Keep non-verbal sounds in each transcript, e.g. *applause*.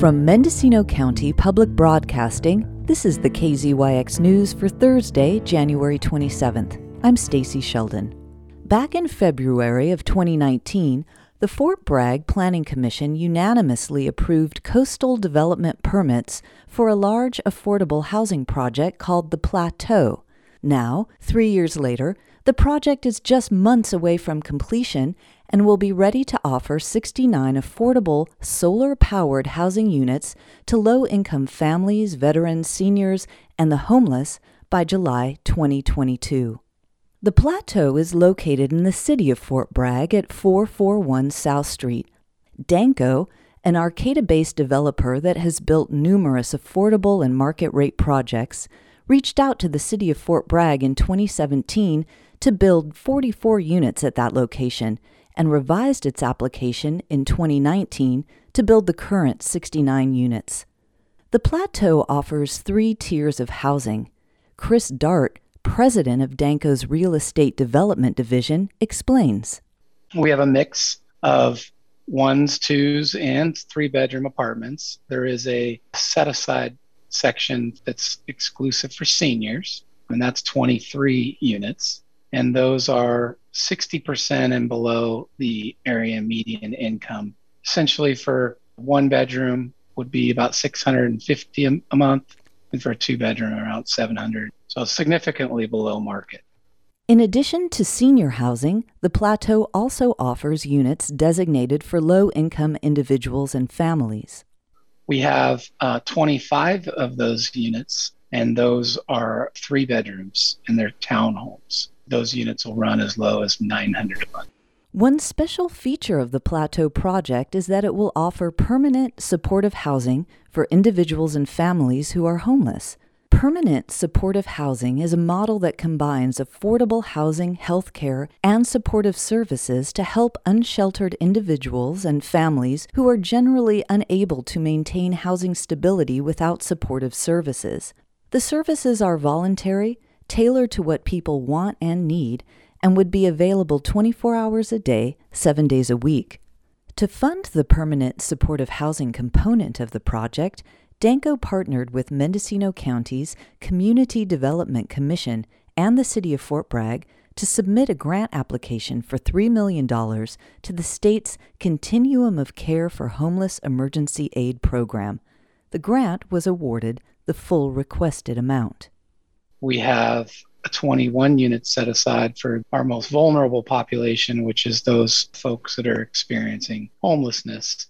From Mendocino County Public Broadcasting, this is the KZYX News for Thursday, January 27th. I'm Stacy Sheldon. Back in February of 2019, the Fort Bragg Planning Commission unanimously approved coastal development permits for a large affordable housing project called the Plateau. Now, three years later, the project is just months away from completion and will be ready to offer 69 affordable solar powered housing units to low income families, veterans, seniors, and the homeless by July 2022. The plateau is located in the city of Fort Bragg at 441 South Street. Danco, an Arcata based developer that has built numerous affordable and market rate projects, reached out to the city of Fort Bragg in 2017 to build 44 units at that location and revised its application in 2019 to build the current 69 units. The plateau offers three tiers of housing. Chris Dart, president of Danco's Real Estate Development Division, explains. We have a mix of ones, twos, and three bedroom apartments. There is a set aside section that's exclusive for seniors, and that's 23 units and those are 60% and below the area median income. Essentially, for one bedroom would be about 650 a month, and for a two bedroom around 700. So significantly below market. In addition to senior housing, the plateau also offers units designated for low income individuals and families. We have uh, 25 of those units, and those are three bedrooms and they're townhomes those units will run as low as 900 a month. One special feature of the Plateau project is that it will offer permanent supportive housing for individuals and families who are homeless. Permanent supportive housing is a model that combines affordable housing, health care, and supportive services to help unsheltered individuals and families who are generally unable to maintain housing stability without supportive services. The services are voluntary tailored to what people want and need, and would be available 24 hours a day, seven days a week. To fund the permanent supportive housing component of the project, Danco partnered with Mendocino County's Community Development Commission and the City of Fort Bragg to submit a grant application for $3 million to the state's Continuum of Care for Homeless Emergency Aid program. The grant was awarded the full requested amount we have a 21 units set aside for our most vulnerable population, which is those folks that are experiencing homelessness.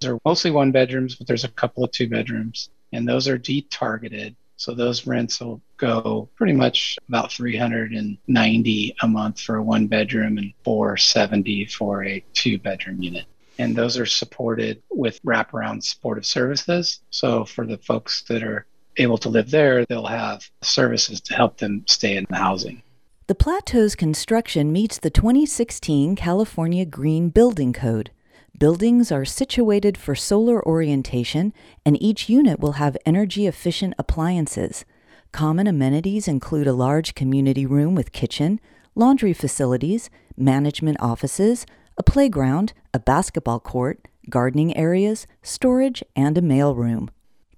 They're mostly one bedrooms, but there's a couple of two bedrooms, and those are detargeted. So those rents will go pretty much about 390 a month for a one bedroom and 470 for a two bedroom unit. And those are supported with wraparound supportive services. So for the folks that are able to live there, they'll have services to help them stay in the housing. The Plateau's construction meets the 2016 California Green Building Code. Buildings are situated for solar orientation, and each unit will have energy efficient appliances. Common amenities include a large community room with kitchen, laundry facilities, management offices, a playground, a basketball court, gardening areas, storage, and a mailroom.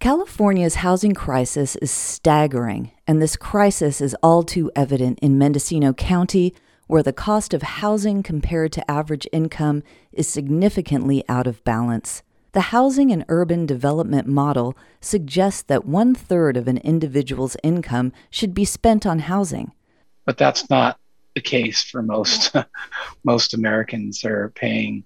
California's housing crisis is staggering, and this crisis is all too evident in Mendocino County, where the cost of housing compared to average income is significantly out of balance. The housing and urban development model suggests that one third of an individual's income should be spent on housing. But that's not the case for most *laughs* most Americans are paying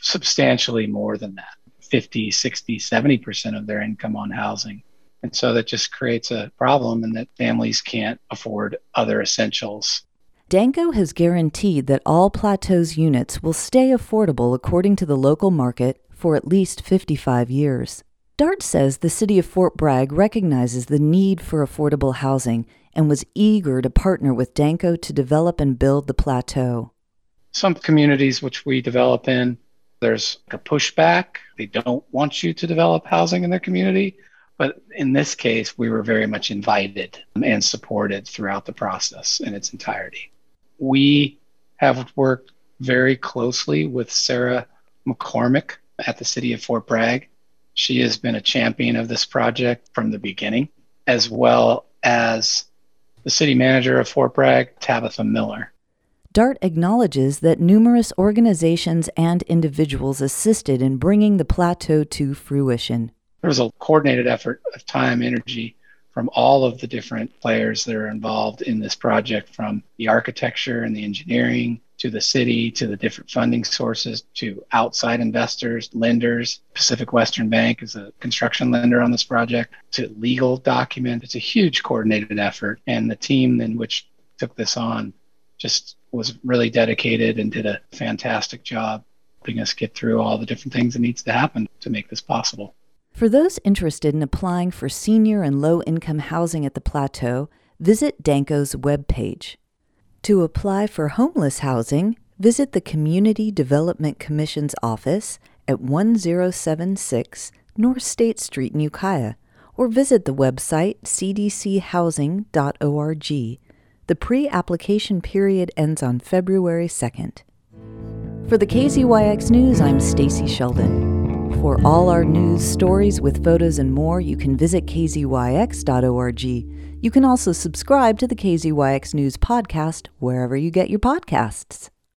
substantially more than that. 50, 60, 70% of their income on housing. And so that just creates a problem and that families can't afford other essentials. Danco has guaranteed that all Plateau's units will stay affordable according to the local market for at least 55 years. Dart says the city of Fort Bragg recognizes the need for affordable housing and was eager to partner with Danco to develop and build the plateau. Some communities which we develop in there's a pushback. They don't want you to develop housing in their community. But in this case, we were very much invited and supported throughout the process in its entirety. We have worked very closely with Sarah McCormick at the city of Fort Bragg. She has been a champion of this project from the beginning, as well as the city manager of Fort Bragg, Tabatha Miller. DART acknowledges that numerous organizations and individuals assisted in bringing the plateau to fruition. There was a coordinated effort of time, energy from all of the different players that are involved in this project, from the architecture and the engineering to the city to the different funding sources to outside investors, lenders. Pacific Western Bank is a construction lender on this project to legal document. It's a huge coordinated effort. And the team in which took this on just was really dedicated and did a fantastic job helping us get through all the different things that needs to happen to make this possible. For those interested in applying for senior and low income housing at the plateau, visit Danco's webpage. To apply for homeless housing, visit the Community Development Commission's office at 1076 North State Street in Ukiah, or visit the website cdchousing.org. The pre application period ends on February 2nd. For the KZYX News, I'm Stacy Sheldon. For all our news, stories with photos and more, you can visit kzyx.org. You can also subscribe to the KZYX News podcast wherever you get your podcasts.